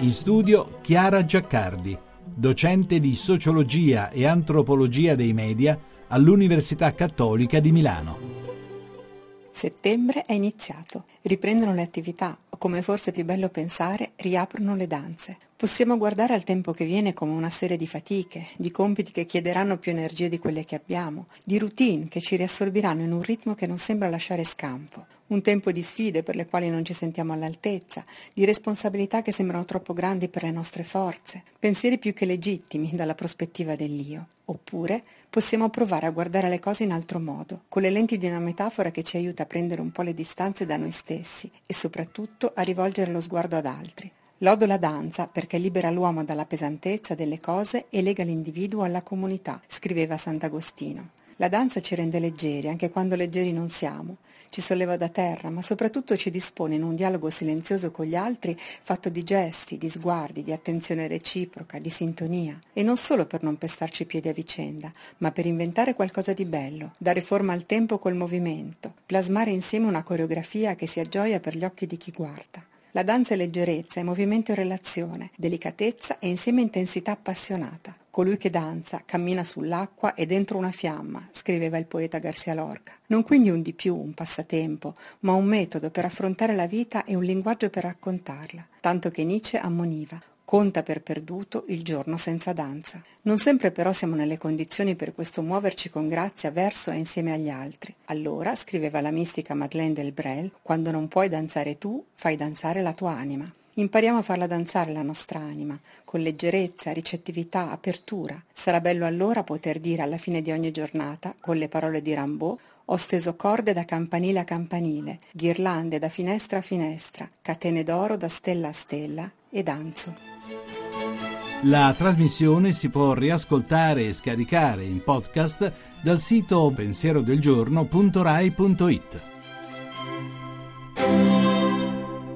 In studio Chiara Giaccardi, docente di sociologia e antropologia dei media all'Università Cattolica di Milano. Settembre è iniziato, riprendono le attività come forse è più bello pensare, riaprono le danze. Possiamo guardare al tempo che viene come una serie di fatiche, di compiti che chiederanno più energie di quelle che abbiamo, di routine che ci riassorbiranno in un ritmo che non sembra lasciare scampo, un tempo di sfide per le quali non ci sentiamo all'altezza, di responsabilità che sembrano troppo grandi per le nostre forze, pensieri più che legittimi dalla prospettiva dell'io. Oppure possiamo provare a guardare le cose in altro modo, con le lenti di una metafora che ci aiuta a prendere un po' le distanze da noi stessi e soprattutto a rivolgere lo sguardo ad altri. Lodo la danza perché libera l'uomo dalla pesantezza delle cose e lega l'individuo alla comunità, scriveva Sant'Agostino. La danza ci rende leggeri anche quando leggeri non siamo, ci solleva da terra, ma soprattutto ci dispone in un dialogo silenzioso con gli altri fatto di gesti, di sguardi, di attenzione reciproca, di sintonia. E non solo per non pestarci i piedi a vicenda, ma per inventare qualcosa di bello, dare forma al tempo col movimento, plasmare insieme una coreografia che sia gioia per gli occhi di chi guarda. La danza è leggerezza, è movimento e relazione, delicatezza e insieme intensità appassionata. Colui che danza cammina sull'acqua e dentro una fiamma, scriveva il poeta Garcia Lorca. Non quindi un di più, un passatempo, ma un metodo per affrontare la vita e un linguaggio per raccontarla. Tanto che Nietzsche ammoniva conta per perduto il giorno senza danza. Non sempre però siamo nelle condizioni per questo muoverci con grazia verso e insieme agli altri. Allora, scriveva la mistica Madeleine Delbrel, quando non puoi danzare tu, fai danzare la tua anima. Impariamo a farla danzare la nostra anima, con leggerezza, ricettività, apertura. Sarà bello allora poter dire alla fine di ogni giornata, con le parole di Rimbaud, ho steso corde da campanile a campanile, ghirlande da finestra a finestra, catene d'oro da stella a stella e danzo. La trasmissione si può riascoltare e scaricare in podcast dal sito pensierodelgiorno.rai.it.